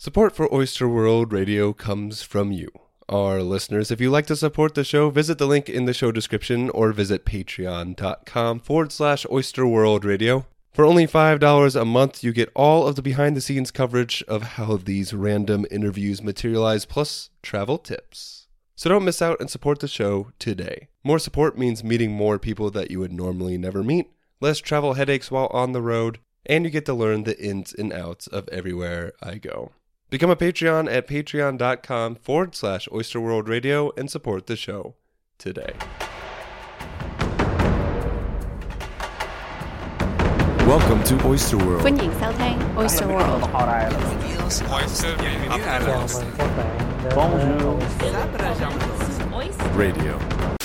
Support for Oyster World Radio comes from you, our listeners. If you'd like to support the show, visit the link in the show description or visit patreon.com forward slash Oyster World Radio. For only $5 a month, you get all of the behind the scenes coverage of how these random interviews materialize, plus travel tips. So don't miss out and support the show today. More support means meeting more people that you would normally never meet, less travel headaches while on the road, and you get to learn the ins and outs of everywhere I go. Become a Patreon at patreon.com forward slash Oyster World Radio and support the show today. Welcome to Oyster World. 欢迎收听 Oyster World。 Radio.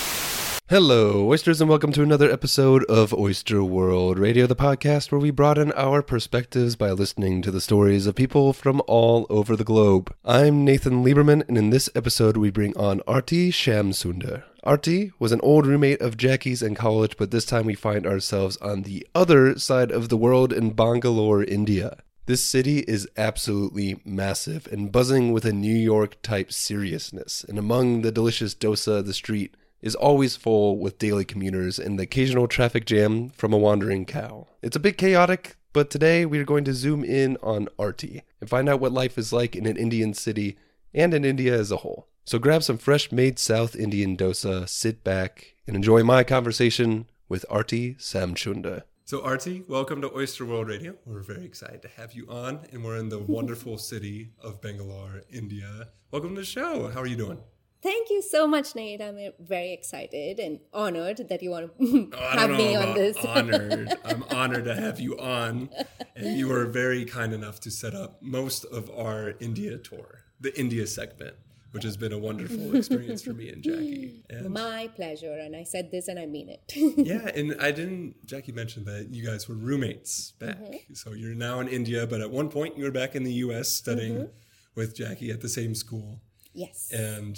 Hello, oysters, and welcome to another episode of Oyster World Radio, the podcast where we broaden our perspectives by listening to the stories of people from all over the globe. I'm Nathan Lieberman, and in this episode, we bring on Arti Shamsunder. Arti was an old roommate of Jackie's in college, but this time we find ourselves on the other side of the world in Bangalore, India. This city is absolutely massive and buzzing with a New York type seriousness, and among the delicious dosa, the street is always full with daily commuters and the occasional traffic jam from a wandering cow. It's a bit chaotic, but today we are going to zoom in on Arti and find out what life is like in an Indian city and in India as a whole. So grab some fresh made South Indian dosa, sit back, and enjoy my conversation with Arti Shamsunder. So, Arti, welcome to Oyster World Radio. We're very excited to have you on, and we're in the wonderful city of Bangalore, India. Welcome to the show. How are you doing? Thank you so much, Nate. I'm uh, very excited and honored that you want to Oh, have me on this. honored. I'm honored to have you on, and you were very kind enough to set up most of our India tour, the India segment, which has been a wonderful experience for me and Jackie. And My pleasure, and I said this and I mean it. yeah, and I didn't. Jackie mentioned that you guys were roommates back, Mm-hmm. so you're now in India, but at one point you were back in the U.S. studying Mm-hmm. with Jackie at the same school, yes. and.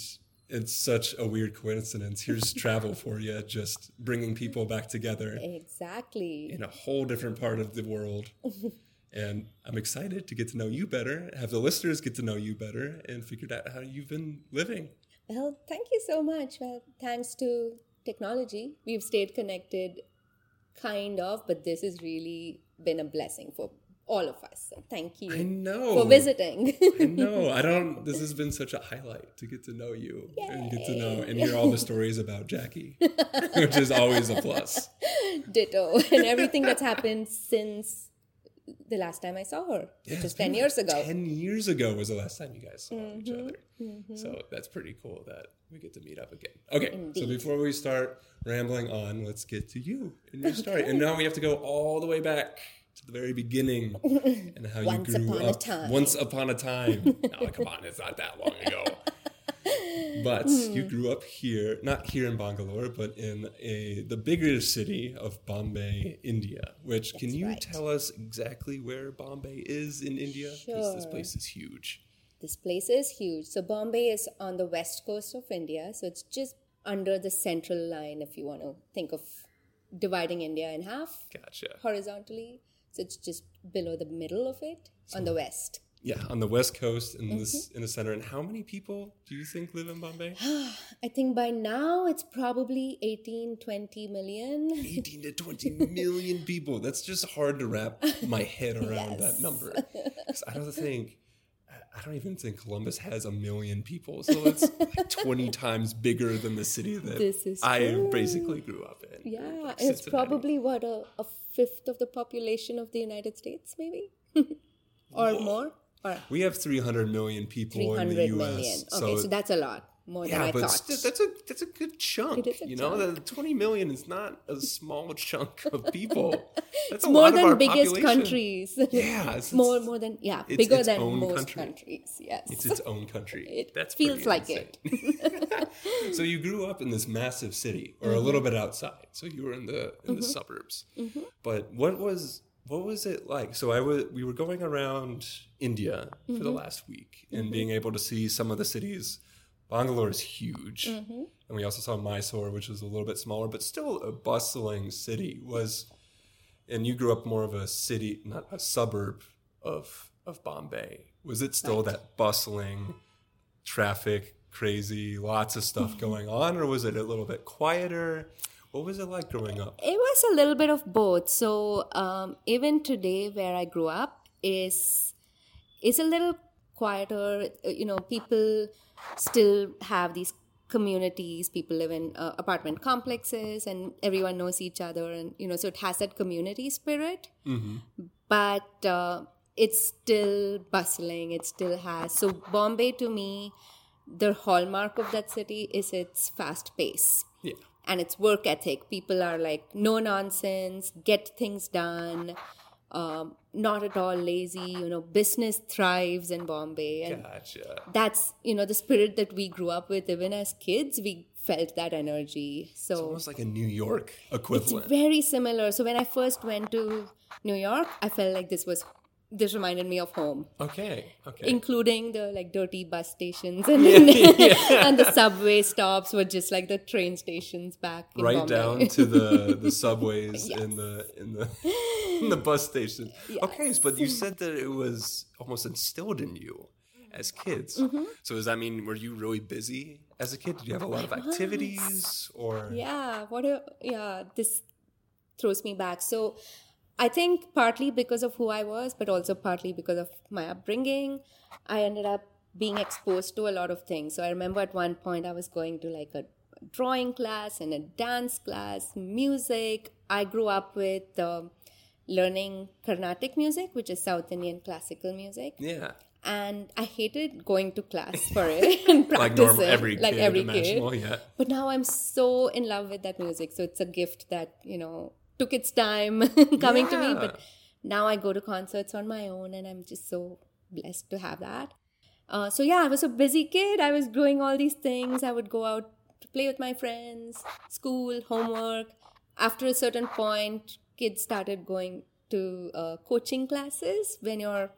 It's such a weird coincidence. Here's travel for you, just bringing people back together. exactly. in a whole different part of the world. and I'm excited to get to know you better, have the listeners get to know you better, and figured out how you've been living. Well, thank you so much. Well, thanks to technology, we've stayed connected, kind of, but this has really been a blessing for all of us. Thank you I know. for visiting. I know. I don't. This has been such a highlight to get to know you and get to know and hear all the stories about Jackie, which is always a plus. Ditto. And everything that's happened since the last time I saw her, which it's was 10 been years ago. Ten years ago was the last time you guys saw each Mm-hmm. other. So that's pretty cool that we get to meet up again. Okay, so before we start rambling on, let's get to you and your story. And now we have to go all the way back to the very beginning and how you grew upon a up. time. Once upon a time. no, come on, it's not that long ago. But you Hmm. grew up here, not here in Bangalore, but in a the bigger city of Bombay, India. Which can you right. tell us exactly where Bombay is in India? Because this place is huge. This place is huge. So Bombay is on the west coast of India. So it's just under the central line if you want to think of dividing India in half Gotcha. horizontally. So it's just below the middle of it on the west. Yeah, on the west coast in Mm-hmm. this in the center. And how many people do you think live in Bombay? I think by now it's probably 18, 20 million. 18 to 20 million people. That's just hard to wrap my head around that Yes. number. 'Cause I don't think I don't even think Columbus has a million people. So it's like 20 times bigger than the city that I basically grew up in. Yeah, it's Cincinnati. probably what a, a fifth of the population of the United States, maybe, or more, or We have 300 million people in the US. million. Okay, so, that's a lot more than yeah, I but thought. st- that's a that's a good chunk. It a you know, chunk. the 20 million is not a small chunk of people. That's more than our biggest population. countries. Yeah, it's- more more than yeah, it's bigger its than most country. countries. Yes, It's its own country. It That's feels like insane. so you grew up in this massive city, or a little Mm-hmm. bit outside. So you were in the in the suburbs. But what was what was it like? So I was we were going around India for Mm-hmm. the last week and being able to see some of the cities. Bangalore is huge, Mm-hmm. and we also saw Mysore, which was a little bit smaller, but still a bustling city. Was and you grew up more of a city, not a suburb of of Bombay? Was it still that bustling, traffic, crazy, lots of stuff going on, or was it a little bit quieter? What was it like growing up? It was a little bit of both. So um, even today, where I grew up is is a little quieter. You know, people still have these communities. People live in uh, apartment complexes, and everyone knows each other, and you know, so it has that community spirit. But uh, it's still bustling. It still has. So Bombay, to me, the hallmark of that city is its fast pace Yeah. and it's work ethic. People are like no nonsense, get things done, um, not at all lazy. You know, business thrives in Bombay, and Gotcha. that's you know the spirit that we grew up with. Even as kids, we felt that energy. So it's Almost like a New York it's equivalent. very similar. So when I first went to New York, I felt like this was this reminded me of home okay. Okay. including the like dirty bus stations and, and the subway stops were just like the train stations back in right Bombay. down to the the subways in the in the in the bus station. Okay, so- but you said that it was almost instilled in you as kids. Mm-hmm. So does that mean were you really busy as a kid? Did you have a lot of activities or yeah what a yeah this throws me back so i think partly because of who i was but also partly because of my upbringing i ended up being exposed to a lot of things so i remember at one point i was going to like a drawing class and a dance class music i grew up with um, learning carnatic music which is south indian classical music yeah, and i hated going to class for it and practicing. like normal every like kid every kid yeah. but now I'm so in love with that music. So it's a gift that, you know, took its time coming to me. But now I go to concerts on my own and I'm just so blessed to have that. Uh, so yeah, I was a busy kid. I was doing all these things. I would go out to play with my friends, school, homework. After a certain point, kids started going to uh, coaching classes when you're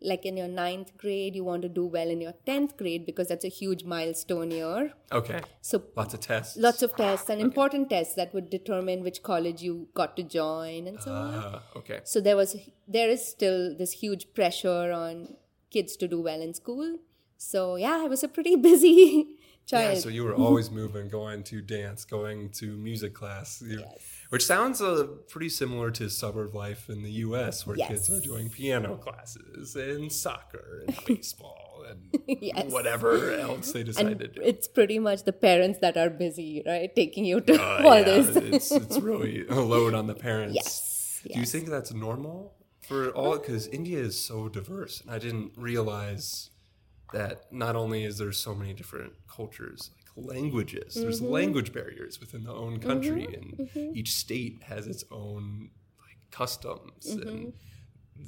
like in your ninth grade, you want to do well in your 10th grade because that's a huge milestone year. Okay, So lots of tests. lots of tests and important tests that would determine which college you got to join and so on. Ah, okay. So there was there is still this huge pressure on kids to do well in school. So yeah, I was a pretty busy child. Yeah, so you were always moving, going to dance, going to music class, you- which sounds uh, pretty similar to suburb life in the U.S., where kids are doing piano classes and soccer and baseball and Yes. whatever else they decide and to do. it's pretty much the parents that are busy, right? Taking you to Uh, all yeah, this. it's it's really a load on the parents. Yes, Do you think that's normal for all? Because India is so diverse, and I didn't realize that not only is there so many different cultures, languages, there's Mm-hmm. language barriers within the own country, and each state has its own like customs Mm-hmm. and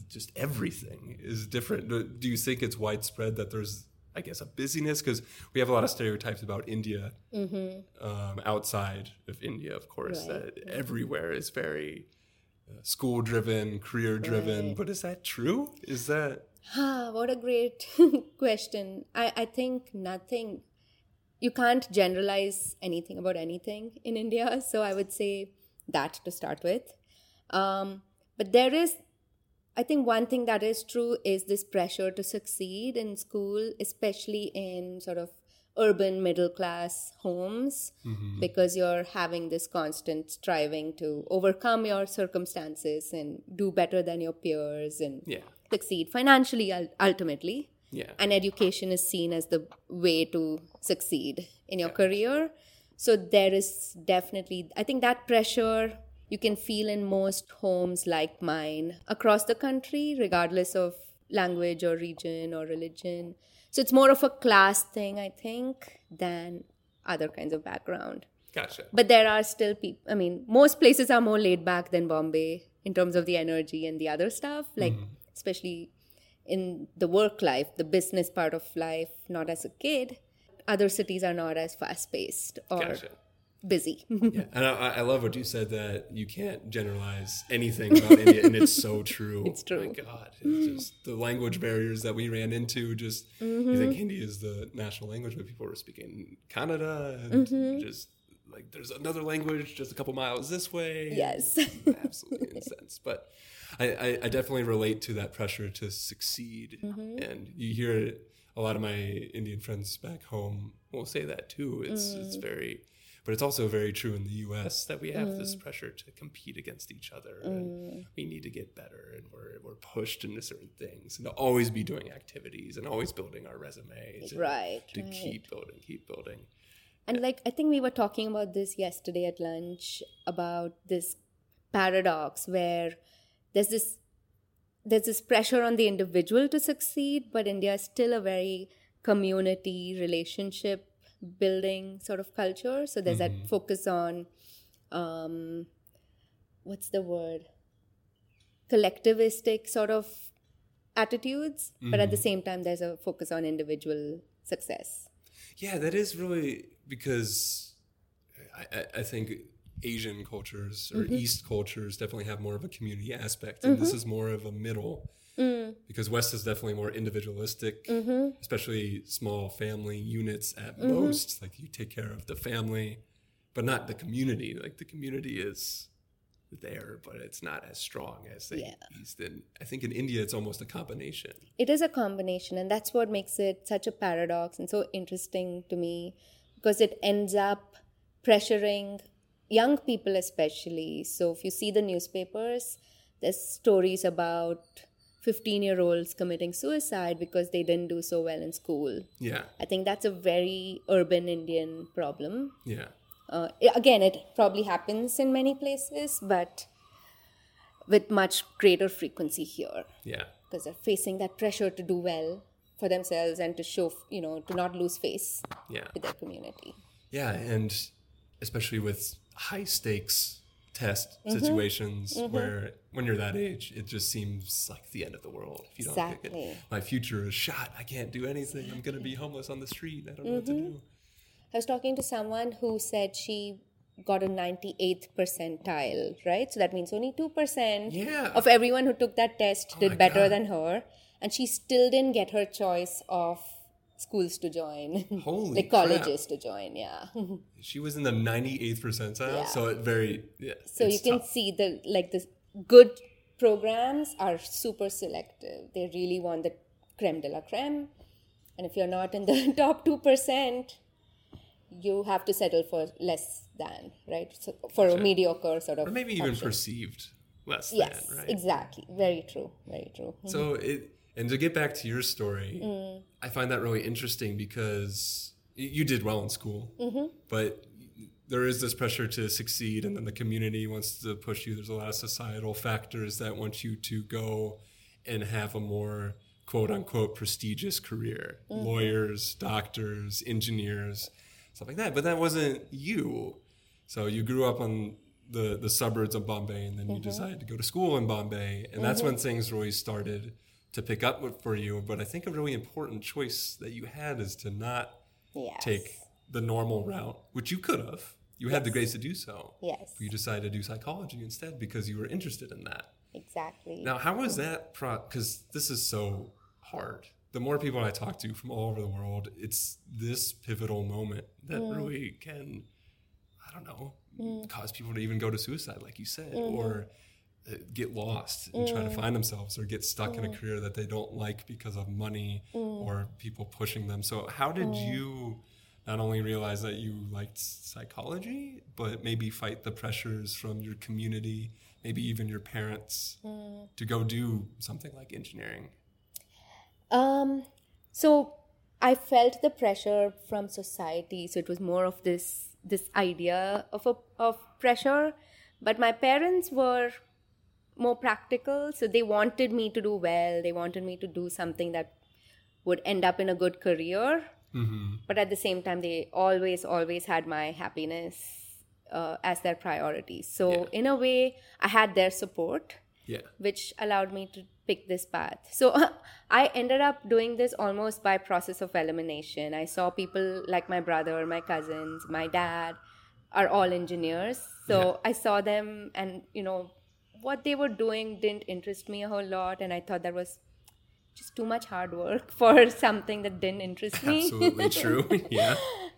just everything is different. Do, you think it's widespread that there's I guess a busyness because we have a lot of stereotypes about India um, outside of India, of course. Mm-hmm. Right. That everywhere is very uh, school driven, career driven. Right. But is that true? Is that Ah, what a great question. I, I think nothing, you can't generalize anything about anything in India. So I would say that to start with. Um, but there is, I think one thing that is true is this pressure to succeed in school, especially in sort of urban middle class homes, because you're having this constant striving to overcome your circumstances and do better than your peers and yeah, succeed financially ultimately yeah, and education is seen as the way to succeed in your career. So there is definitely i think that pressure you can feel in most homes like mine across the country regardless of language or region or religion. So it's more of a class thing i think than other kinds of background. Gotcha. but there are still people i mean most places are more laid back than bombay in terms of the energy and the other stuff like mm-hmm. especially in the work life the business part of life not as a kid other cities are not as fast paced or Gotcha. busy Yeah, and I, I love what you said that you can't generalize anything about India, and it's so true. It's true. My God, it's just the language barriers that we ran into. Just you think Hindi is the national language, but people were speaking Kannada and Mm-hmm. just like there's another language just a couple miles this way. Yes. absolutely incense. But I, I, I definitely relate to that pressure to succeed, mm-hmm. and you hear it. A lot of my Indian friends back home will say that too. It's it's mm. very, but it's also very true in the U.S. that we have this mm. pressure to compete against each other, and mm. we need to get better, and we're we're pushed into certain things, and to always be doing activities, and always building our resumes, Right, To right. keep building, keep building. And like I think we were talking about this yesterday at lunch about this paradox where there's this there's this pressure on the individual to succeed, but India is still a very community relationship building sort of culture. So there's that focus on um what's the word? Collectivistic sort of attitudes, but at the same time there's a focus on individual success. Yeah, that is really because I, I, I think Asian cultures or mm-hmm. East cultures definitely have more of a community aspect, and this mm-hmm. is more of a middle. Mm. Because West is definitely more individualistic, mm-hmm. especially small family units at most. Like you take care of the family, but not the community. Like the community is there, but it's not as strong as the Yeah. East. And I think in India, it's almost a combination. it is a combination and that's what makes it such a paradox and so interesting to me because it ends up pressuring young people especially so if you see the newspapers there's stories about 15 year olds committing suicide because they didn't do so well in school Yeah, i think that's a very urban indian problem yeah. uh, again it probably happens in many places but with much greater frequency here Yeah. because they're facing that pressure to do well for themselves and to show, you know, to not lose face Yeah. with their community. Yeah, and especially with high stakes test Mm-hmm. situations where when you're that age, it just seems like the end of the world. If you don't pick Exactly. it. My future is shot. I can't do anything. I'm gonna be homeless on the street. I don't know what to Mm-hmm. do. I was talking to someone who said she got a 98th percentile, right? So that means only 2% Yeah. of everyone who took that test my did better God. than her. And she still didn't get her choice of schools to join, Holy like crap. colleges to join, yeah. She was in the 98th percentile, Yeah. so it very yeah. So you can tough. see the like the good programs are super selective. They really want the creme de la creme, and if you're not in the top two percent, you have to settle for less than right. So for a mediocre sort of or maybe even option. perceived less Yes, than, right? exactly. Very true. Very true. So mm-hmm. it and to get back to your story, Mm. I find that really interesting because you did well in school, Mm-hmm. but there is this pressure to succeed, and then the community wants to push you. There's a lot of societal factors that want you to go and have a more quote unquote prestigious career, Mm-hmm. lawyers, doctors, engineers, stuff like that. But that wasn't you. So you grew up on the, the suburbs of Bombay, and then you decided to go to school in Bombay, and that's when things really started to pick up for you. But I think a really important choice that you had is to not Yes. take the normal route, which you could have. You had the grace to do so. Yes. But you decided to do psychology instead because you were interested in that. Exactly. Now, how was that? Because this is so hard. The more people I talk to from all over the world, it's this pivotal moment that really can, I don't know, cause people to even go to suicide, like you said, or uh, Uh, get lost and try to mm. find themselves, or get stuck in a mm. career that they don't like because of money mm. or people pushing them. So, how did you? Not only realize that you liked psychology, but maybe fight the pressures from your community, maybe even your parents, to go do something like engineering. Um, so I felt the pressure from society. So it was more of this this idea of a, of pressure. But my parents were more practical, so they wanted me to do well. They wanted me to do something that would end up in a good career. But at the same time, they always always had my happiness uh, as their priority. So Yeah. in a way, I had their support Yeah. which allowed me to pick this path. So I ended up doing this almost by process of elimination. I saw people like my brother, my cousins, my dad are all engineers. So Yeah. I saw them and you know what they were doing didn't interest me a whole lot and I thought that was just too much hard work for something that didn't interest me Absolutely true. yeah.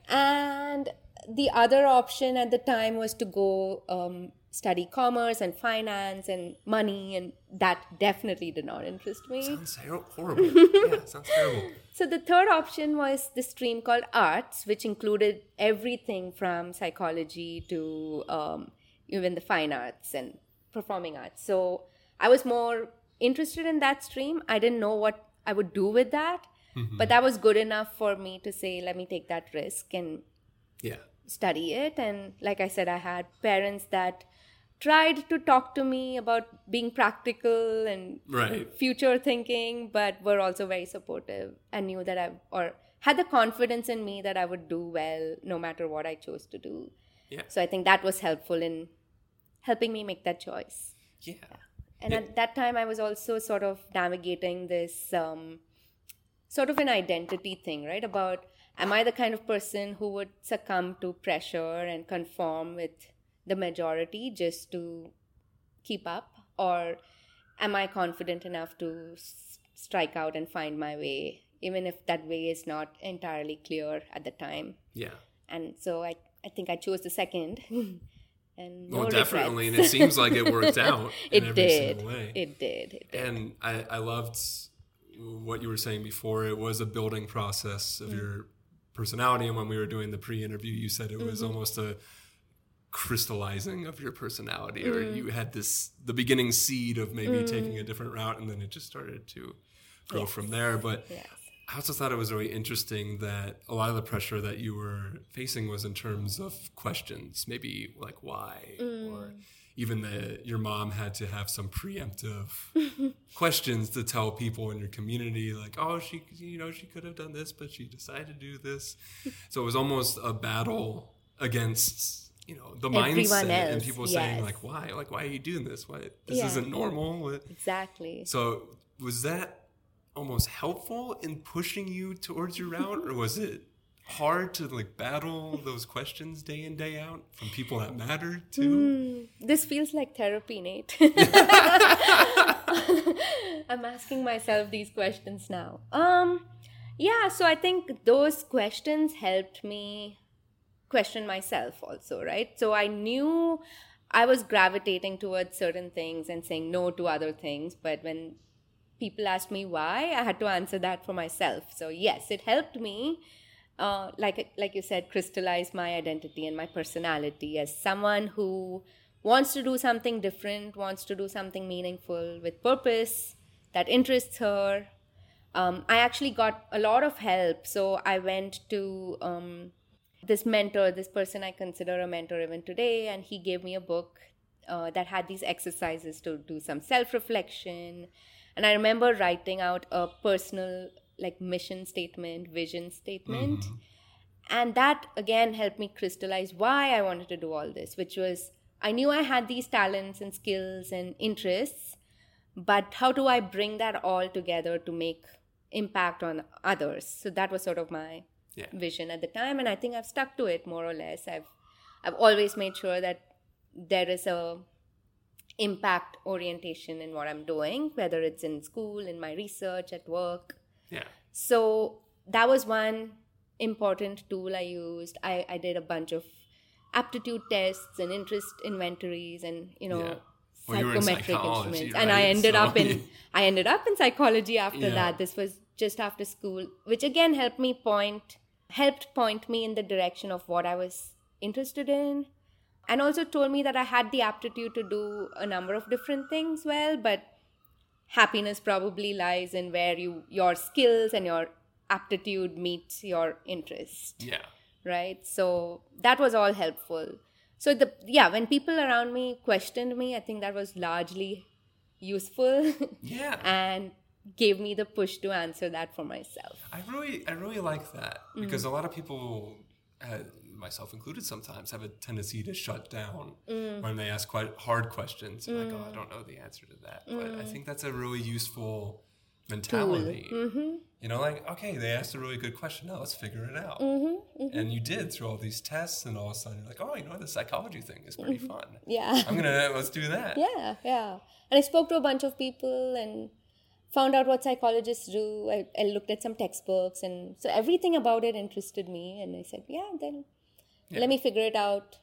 and the other option at the time was to go um, study commerce and finance and money, and that definitely did not interest me. Sounds horrible. yeah, sounds terrible. So the third option was the stream called arts, which included everything from psychology to um, even the fine arts and performing arts. So I was more interested in that stream. I didn't know what I would do with that, mm-hmm. but that was good enough for me to say, let me take that risk and Yeah. study it. And like I said, I had parents that tried to talk to me about being practical and Right. future thinking, but were also very supportive and knew that I or had the confidence in me that I would do well no matter what I chose to do. Yeah. So I think that was helpful in helping me make that choice. Yeah. And at that time, I was also sort of navigating this um, sort of an identity thing, right? About am I the kind of person who would succumb to pressure and conform with the majority just to keep up? Or am I confident enough to s- strike out and find my way, even if that way is not entirely clear at the time? Yeah. And so I, I think I chose the second. and no Well, definitely, and it seems like it worked out. in it every did. It did. It did. and I, I loved what you were saying before. It was a building process of your personality, and when we were doing the pre-interview, you said it was Mm-hmm. almost a crystallizing of your personality, or Mm. you had this the beginning seed of maybe taking a different route, and then it just started to grow from there. But Yes. I also thought it was really interesting that a lot of the pressure that you were facing was in terms of questions, maybe like why, or mm. even that your mom had to have some preemptive questions to tell people in your community, like, oh, she, you know, she could have done this, but she decided to do this. So it was almost a battle against. You know the Everyone mindset and people saying like why like why are you doing this why this Yeah. isn't normal Exactly. so was that almost helpful in pushing you towards your route, or was it hard to like battle those questions day in day out from people that mattered too? This feels like therapy, Nate. I'm asking myself these questions now. Um, yeah, so I think those questions helped me question myself also, right? So I knew I was gravitating towards certain things and saying no to other things, but when people asked me why, I had to answer that for myself. So yes, it helped me, uh, like like you said, crystallize my identity and my personality as someone who wants to do something different, wants to do something meaningful with purpose that interests her. Um, I actually got a lot of help. So I went to um, this mentor, this person I consider a mentor even today, and he gave me a book uh, that had these exercises to do some self reflection. And I remember writing out a personal, like, mission statement, vision statement. Mm-hmm. And that again helped me crystallize why I wanted to do all this, which was I knew I had these talents and skills and interests, but how do I bring that all together to make impact on others? So that was sort of my Yeah. vision at the time, and I think I've stuck to it more or less. I've I've always made sure that there is a impact orientation in what I'm doing, whether it's in school, in my research, at work. Yeah. So that was one important tool I used. I, I did a bunch of aptitude tests and interest inventories and you know Yeah. Well, you were in psychometric instruments. And I ended So- up in I ended up in psychology after Yeah. that. This was just after school, which again helped me point helped point me in the direction of what I was interested in. And also told me that I had the aptitude to do a number of different things well, but happiness probably lies in where you your skills and your aptitude meets your interest. Yeah. right? So that was all helpful. So the yeah when people around me questioned me i think that was largely useful Yeah. and gave me the push to answer that for myself. I really, I really like that because a lot of people, uh, myself included, sometimes have a tendency to shut down Mm. when they ask quite hard questions. They're like, "Oh, I don't know the answer to that." But Mm. I think that's a really useful mentality. Mm-hmm. You know, like, okay, they asked a really good question. Now let's figure it out. Mm-hmm. And you did through all these tests, and all of a sudden you're like, "Oh, you know, the psychology thing is pretty fun. yeah I'm gonna let's do that." yeah yeah and i spoke to a bunch of people and found out what psychologists do I, I looked at some textbooks and so everything about it interested me and i said yeah then let me figure it out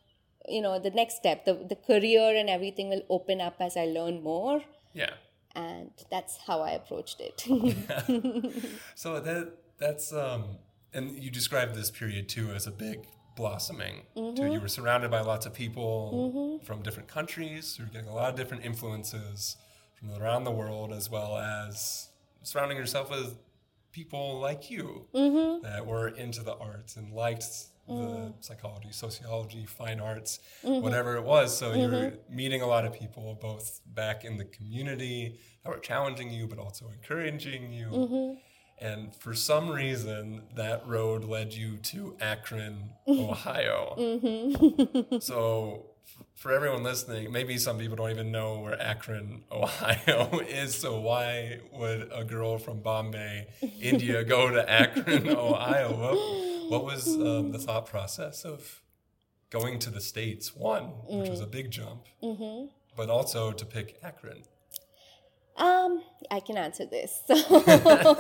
you know the next step the, the career and everything will open up as i learn more Yeah. and that's how i approached it So that that's um and you described this period too as a big blossoming. Too. Mm-hmm. You were surrounded by lots of people mm-hmm. from different countries. You were getting a lot of different influences from around the world, as well as surrounding yourself with people like you mm-hmm. that were into the arts and liked the mm. psychology, sociology, fine arts, mm-hmm. whatever it was. So you're mm-hmm. meeting a lot of people, both back in the community that were challenging you, but also encouraging you. Mm-hmm. And for some reason, that road led you to Akron, Ohio. So, for everyone listening, maybe some people don't even know where Akron, Ohio is. So, why would a girl from Bombay, India, go to Akron, Ohio? What, what was um, the thought process of going to the States, one, which was a big jump, but also to pick Akron? Um, I can answer this. So,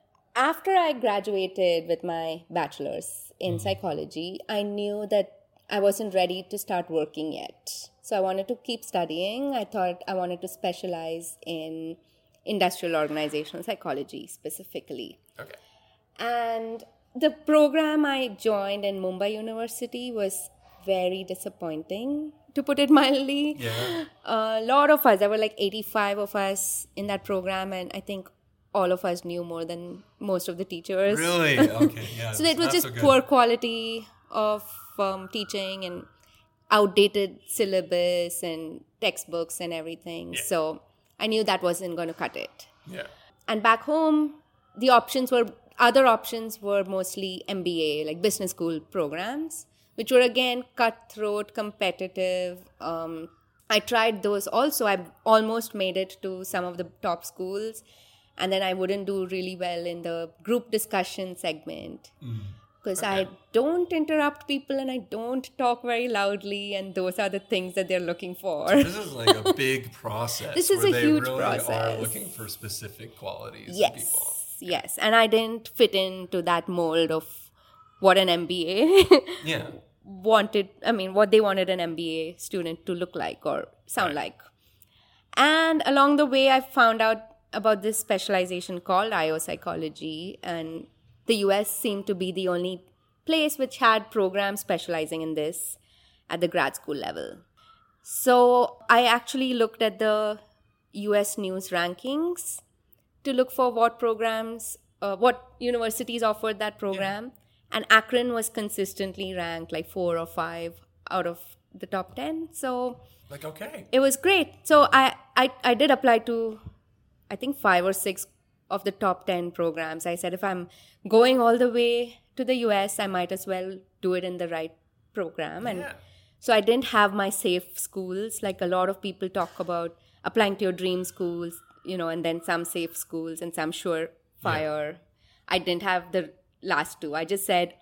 after I graduated with my bachelor's in psychology, I knew that I wasn't ready to start working yet. So, I wanted to keep studying. I thought I wanted to specialize in industrial organizational psychology specifically. Okay. And the program I joined in Mumbai University was very disappointing, to put it mildly Yeah. a lot of us there were like 85 of us in that program and i think all of us knew more than most of the teachers Really? Okay. Yeah. so it was just so poor quality of um, teaching and outdated syllabus and textbooks and everything Yeah. so i knew that wasn't going to cut it Yeah. and back home the options were other options were mostly mba like business school programs which were again cutthroat competitive um, i tried those also i almost made it to some of the top schools and then i wouldn't do really well in the group discussion segment because i don't interrupt people and i don't talk very loudly and those are the things that they're looking for This is like a big process. This is a they huge really Are process. looking for specific qualities in yes people. Yes and i didn't fit into that mold of what an mba Yeah. wanted i mean what they wanted an mba student to look like or sound like. And along the way i found out about this specialization called io psychology and the us seemed to be the only place which had programs specializing in this at the grad school level. So i actually looked at the us news rankings to look for what programs, uh, what universities offered that program. And Akron was consistently ranked like four or five out of the top 10. So Like okay. it was great. So I, I, I did apply to, I think, five or six of the top 10 programs. I said, if I'm going all the way to the US, I might as well do it in the right program. And Yeah. so I didn't have my safe schools. Like a lot of people talk about applying to your dream schools, you know, and then some safe schools and some sure surefire. I didn't have the last two. I just said,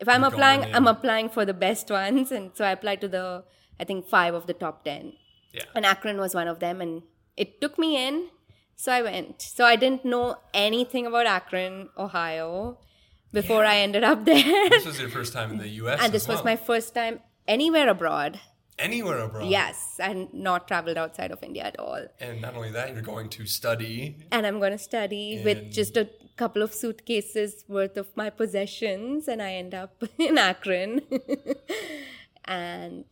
if I'm applying, I'm applying for the best ones. And so I applied to the, I think, five of the top 10. Yeah. And Akron was one of them. And it took me in. So I went. So I didn't know anything about Akron, Ohio before I ended up there. This was your first time in the U.S. and this as was my first time anywhere abroad. Anywhere abroad. Yes, and not traveled outside of India at all. And not only that, you're going to study. And I'm going to study with just a couple of suitcases worth of my possessions, and I end up in Akron. and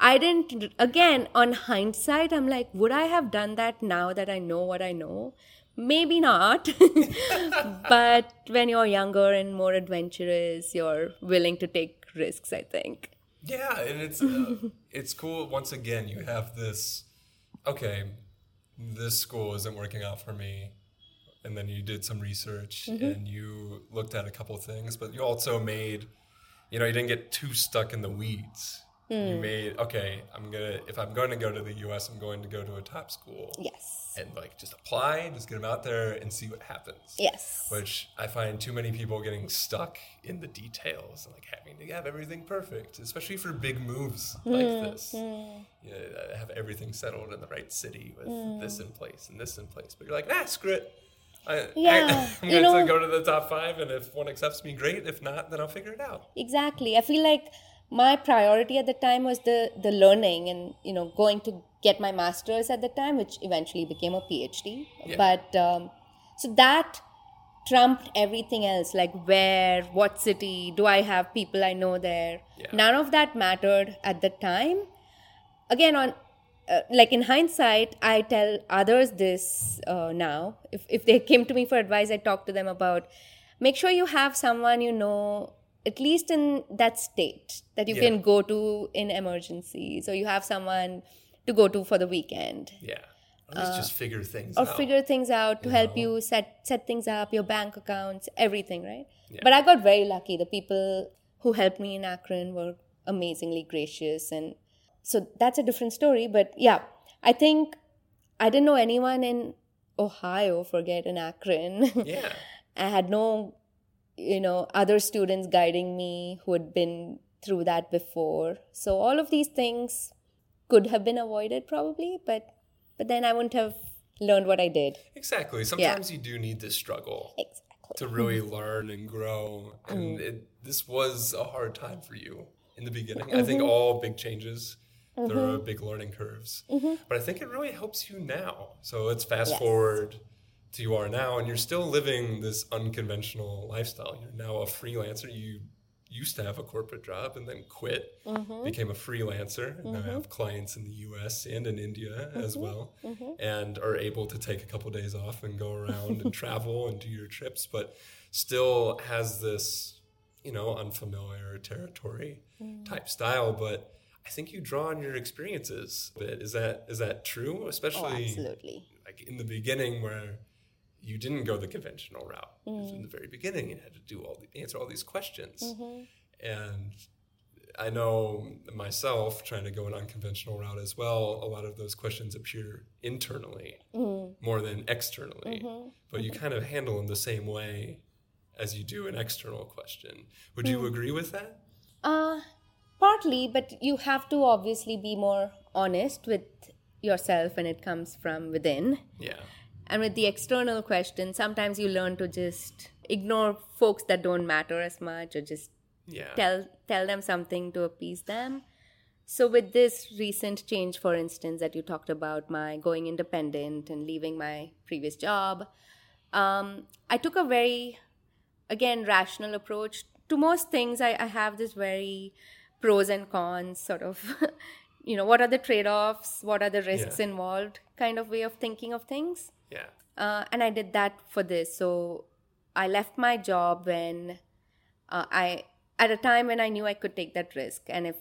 I didn't, again, on hindsight, I'm like, would I have done that now that I know what I know? Maybe not. but when you're younger and more adventurous, you're willing to take risks, I think. Yeah, and it's uh, it's cool. Once again, you have this. Okay, this school isn't working out for me, and then you did some research and you looked at a couple things, but you also made. You know, you didn't get too stuck in the weeds. You made okay. I'm gonna if I'm going to go to the U.S., I'm going to go to a top school. Yes. And like just apply, just get them out there and see what happens. Yes. which I find too many people getting stuck in the details and like having to have everything perfect, especially for big moves like Mm, this. You know, have everything settled in the right city with Mm. this in place and this in place, but you're like, ah, screw it. I, Yeah, I, am going to know- go to the top five, and if one accepts me, great. If not, then I'll figure it out. Exactly. I feel like my priority at the time was the the learning and you know going to get my master's at the time, which eventually became a PhD. Yeah. But um, so that trumped everything else like where what city do i have people i know there Yeah. none of that mattered at the time again on uh, like in hindsight i tell others this uh, now if, if they came to me for advice i talk to them about make sure you have someone you know at least in that state that you Yeah. can go to in emergency so you have someone to go to for the weekend Yeah. At least just figure things Uh, or out. figure things out to help know? you set set things up your bank accounts everything right Yeah. but i got very lucky the people who helped me in akron were amazingly gracious and so that's a different story but yeah i think i didn't know anyone in ohio forget in akron Yeah. i had no you know other students guiding me who had been through that before so all of these things could have been avoided probably but but then i wouldn't have learned what i did Exactly. Sometimes you do need to struggle exactly to really learn and grow. Mm. And it, this was a hard time for you in the beginning. I Mm-hmm. think all big changes, there are big learning curves. But I think it really helps you now. So let's fast Yes. forward to you are now, and you're still living this unconventional lifestyle. You're now a freelancer. You used to have a corporate job and then quit, Mm-hmm. became a freelancer, and now have clients in the US and in India Mm-hmm. as well, and are able to take a couple days off and go around and travel and do your trips, but still has this, you know, unfamiliar territory Mm. type style. But I think you draw on your experiences. But is that is that true? oh Especially absolutely like in the beginning where you didn't go the conventional route. Mm. in the very beginning, you had to do all the, answer all these questions, Mm-hmm. and I know myself trying to go an unconventional route as well. A lot of those questions appear internally Mm-hmm. more than externally, but you kind of handle them the same way as you do an external question. Would Mm. you agree with that? uh partly but you have to obviously be more honest with yourself when it comes from within Yeah. And with the external question sometimes you learn to just ignore folks that don't matter as much or just Yeah. tell tell them something to appease them. So with this recent change for instance that you talked about my going independent and leaving my previous job um, i took a very again rational approach to most things. I, I have this very pros and cons sort of you know what are the trade-offs? What are the risks Yeah. involved? Kind of way of thinking of things Yeah. uh, and I did that for this. So I left my job when uh, I, at a time when I knew I could take that risk. And if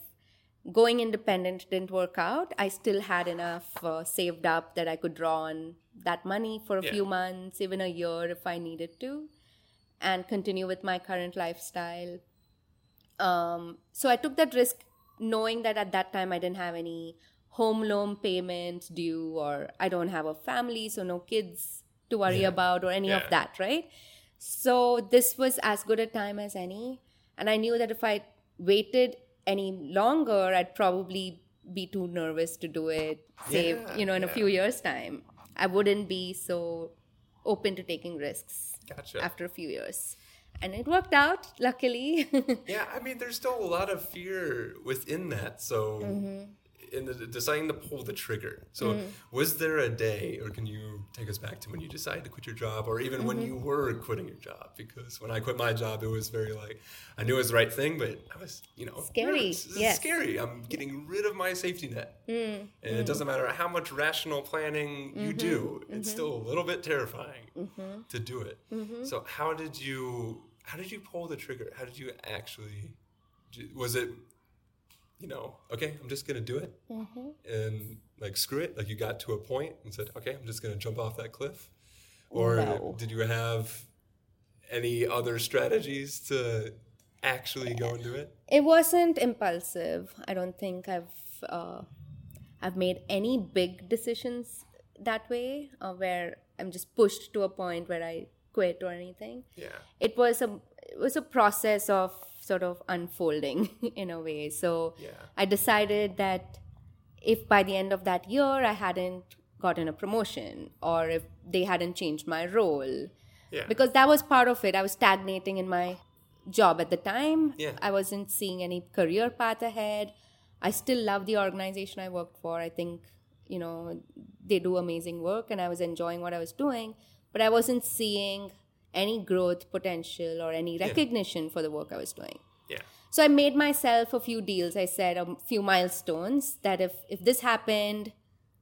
going independent didn't work out, I still had enough uh, saved up that I could draw on that money for a Yeah. few months, even a year if I needed to, and continue with my current lifestyle. Um, so I took that risk knowing that at that time I didn't have any home loan payments due or I don't have a family, so no kids to worry Yeah. about or any Yeah. of that, right? So this was as good a time as any. And I knew that if I waited any longer, I'd probably be too nervous to do it, say, Yeah, you know, in a few years' time. I wouldn't be so open to taking risks Gotcha. after a few years. And it worked out, luckily. Yeah, I mean, there's still a lot of fear within that. So, mm-hmm. In the, deciding to pull the trigger. So, mm. was there a day, or can you take us back to when you decided to quit your job, or even when mm-hmm. you were quitting your job? Because when I quit my job, it was very like I knew it was the right thing, but I was, you know, Scary, is yes. scary. I'm getting rid of my safety net, mm, and it mm. doesn't matter how much rational planning you mm-hmm, do; it's mm-hmm. still a little bit terrifying to do it. So, how did you? How did you pull the trigger? How did you actually? Was it, you know, okay, I'm just gonna do it, and like screw it? Like you got to a point and said, okay, I'm just gonna jump off that cliff, or No. did you have any other strategies to actually go and do it? it wasn't impulsive. I don't think I've uh, I've made any big decisions that way, uh, where I'm just pushed to a point where I quit or anything. Yeah. It was a it was a process of sort of unfolding in a way. So Yeah. I decided that if by the end of that year I hadn't gotten a promotion or if they hadn't changed my role, Yeah. because that was part of it. I was stagnating in my job at the time. Yeah. I wasn't seeing any career path ahead. I still love the organization I worked for. I think, you know, they do amazing work and I was enjoying what I was doing, but I wasn't seeing any growth potential or any recognition for the work I was doing. Yeah. So I made myself a few deals. I said a few milestones that if if this happened,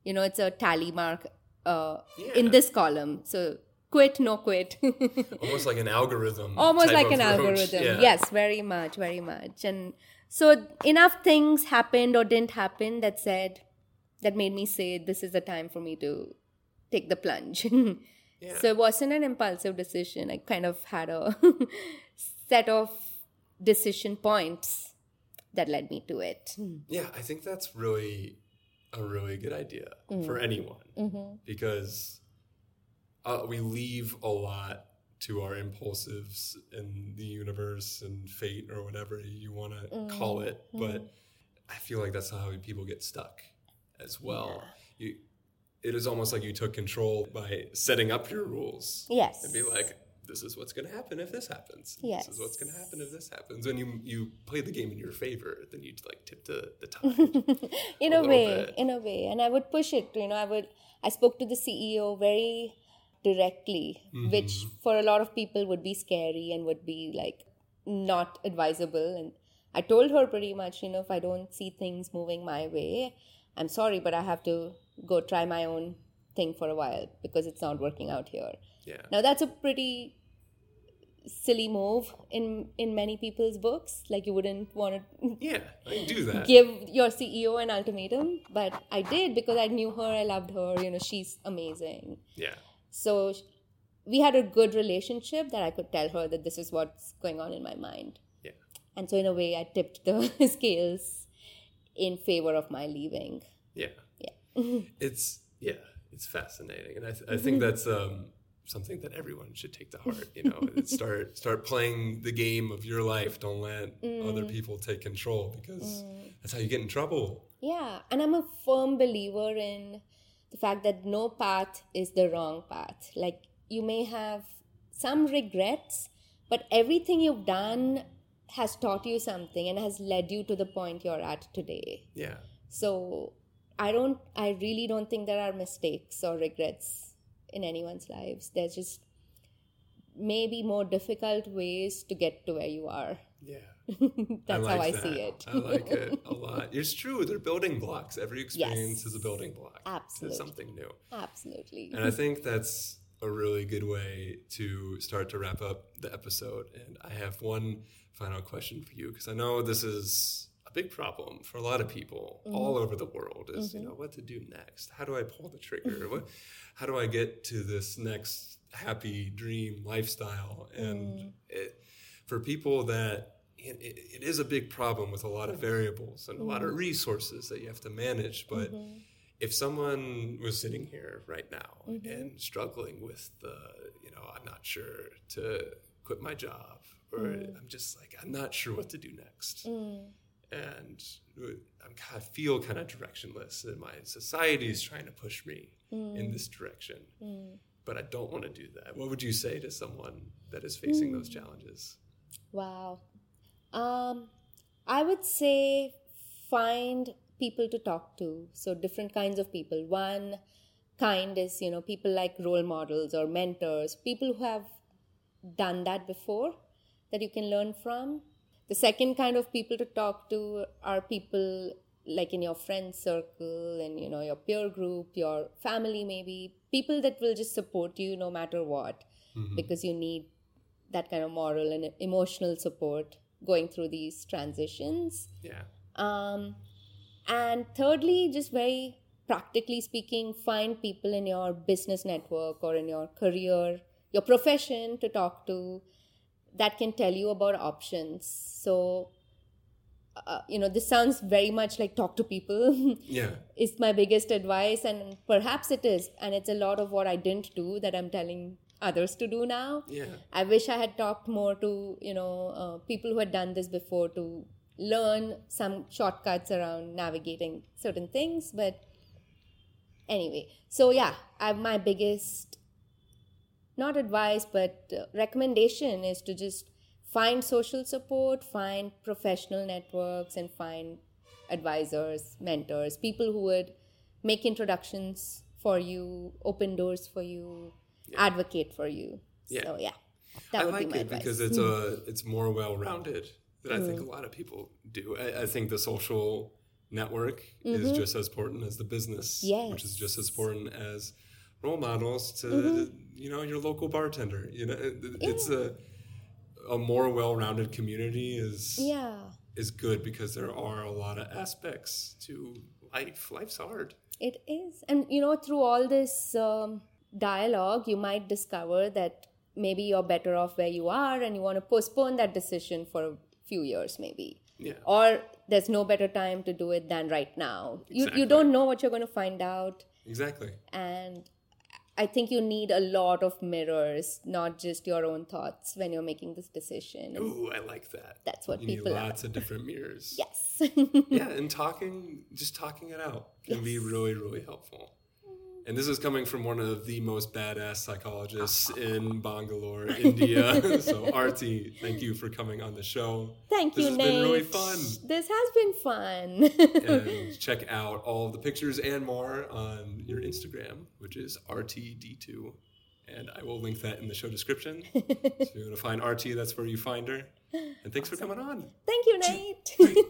you know, it's a tally mark uh, in this column. So quit, no quit. Almost like an algorithm. Almost like an approach. algorithm. Yeah. Yes, very much, very much. And so enough things happened or didn't happen that said that made me say this is the time for me to take the plunge. Yeah. So it wasn't an impulsive decision. I kind of had a set of decision points that led me to it. Yeah, I think that's really a really good idea Mm. for anyone Mm-hmm. because uh, we leave a lot to our impulsives in the universe and fate or whatever you want to Mm-hmm. call it. But I feel like that's how people get stuck as well. You, it is almost like you took control by setting up your rules. Yes. And be like, this is what's going to happen if this happens. Yes. This is what's going to happen if this happens. When you you play the game in your favor, then you like tip the, the tide. in a a, way bit. in a way and i would push it you know i would i spoke to the ceo very directly mm-hmm. which for a lot of people would be scary and would be like not advisable and i told her pretty much you know if i don't see things moving my way i'm sorry but i have to go try my own thing for a while because it's not working out here yeah. now that's a pretty silly move in in many people's books like you wouldn't want to Yeah, I do that. give your CEO an ultimatum, but I did because I knew her, I loved her, you know, she's amazing. Yeah. So we had a good relationship that I could tell her that this is what's going on in my mind. Yeah. And so, in a way, I tipped the scales in favor of my leaving. Yeah. Yeah. It's yeah, it's fascinating, and I, th- I think mm-hmm. that's um, something that everyone should take to heart. You know, start start playing the game of your life. Don't let other mm. people take control because mm. that's how you get in trouble. Yeah, and I'm a firm believer in the fact that no path is the wrong path. Like you may have some regrets, but everything you've done has taught you something and has led you to the point you're at today. Yeah. So I don't I really don't think there are mistakes or regrets in anyone's lives. There's just maybe more difficult ways to get to where you are. Yeah. That's like how I that. see it. I like it a lot. It's true. They're building blocks. Every experience Yes. is a building block. Absolutely. To something new. Absolutely. And I think that's a really good way to start to wrap up the episode. And I have one final question for you because I know this is a big problem for a lot of people all mm-hmm. over the world is, you mm-hmm. know, what to do next? How do I pull the trigger? what how do I get to this next happy dream lifestyle? And mm. it, for people that it, it, it is a big problem with a lot of variables and a lot of mm-hmm. resources that you have to manage, but if someone was sitting here right now and struggling with the, you know, I'm not sure to quit my job, or mm. I'm just like, I'm not sure what to do next. Mm. And I'm, I feel kind of directionless, and my society is trying to push me in mm. this direction. Mm. But I don't want to do that. What would you say to someone that is facing those mm. challenges? Wow. Um, I would say find people to talk to. So, different kinds of people. One kind is, you know, people like role models or mentors, people who have done that before that you can learn from. The second kind of people to talk to are people like in your friend circle and you know your peer group your family maybe people that will just support you no matter what because you need that kind of moral and emotional support going through these transitions Yeah. um, and thirdly just very practically speaking find people in your business network or in your career your profession to talk to that can tell you about options. So uh, you know this sounds very much like talk to people. Yeah. is my biggest advice and perhaps it is. And it's a lot of what i didn't do that i'm telling others to do now. Yeah. i wish i had talked more to you know uh, people who had done this before to learn some shortcuts around navigating certain things. But anyway so yeah I, my biggest not advice but uh, recommendation is to just find social support, find professional networks, and find advisors, mentors, people who would make introductions for you, open doors for you, advocate for you. Yeah. So yeah, that I would like be my it advice. because it's a it's more well rounded than I Mm. think a lot of people do. I, I think the social network is just as important as the business, which is just as important as role models to Mm-hmm. you know your local bartender. You know, it, it's a a more well rounded community is yeah, is good because there are a lot of aspects to life. Life's hard. it is. And you know, through all this um, dialogue, you might discover that maybe you're better off where you are and you want to postpone that decision for a few years, maybe. Yeah. Or there's no better time to do it than right now. You, you don't know what you're going to find out. Exactly. And I think you need a lot of mirrors, not just your own thoughts when you're making this decision. Ooh, I like that. That's what you people need are. lots of different mirrors. yes. yeah, and talking, just talking it out can be really, really helpful. And this is coming from one of the most badass psychologists in Bangalore, India. so, Arti, thank you for coming on the show. Thank this you, has Nate. been really fun. This has been fun. And check out all the pictures and more on your Instagram, which is RTD2. And I will link that in the show description. so, if you want to find Arti, that's where you find her. And thanks for coming on. Thank you, Nate.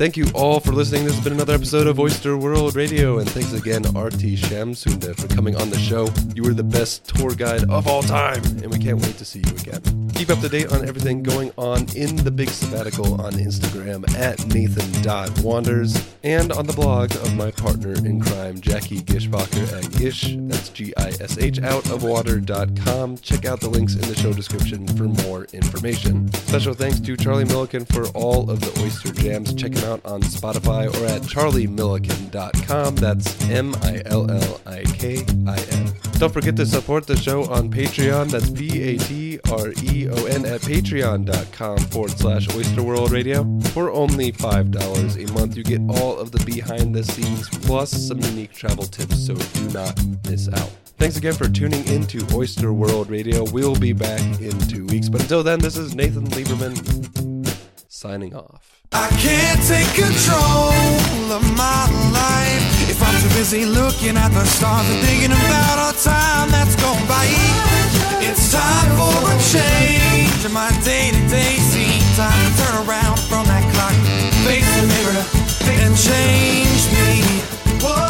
Thank you all for listening. This has been another episode of Oyster World Radio, and thanks again, Arti Shamsunder, for coming on the show. You were the best tour guide of all time, and we can't wait to see you again. Keep up to date on everything going on in the Big Sabbatical on Instagram at Nathan.Wanders and on the blog of my partner in crime, Jackie Gishbacher at Gish, that's G I S H, out of water.com. Check out the links in the show description for more information. Special thanks to Charlie Millikin for all of the Oyster Jams. Check him out on Spotify or at charliemillikin.com. That's M I L L I K I N. Don't forget to support the show on Patreon. That's P A T R E O N at patreon.com forward slash Oyster World Radio. For only $5 a month, you get all of the behind the scenes plus some unique travel tips, so do not miss out. Thanks again for tuning in to Oyster World Radio. We'll be back in two weeks, but until then, this is Nathan Lieberman signing off. I can't take control of my life if I'm too busy looking at the stars and thinking about all time that's gone by. It's time for a change in my day-to-day scene. Time to turn around from that clock, face the mirror, and change me. Whoa.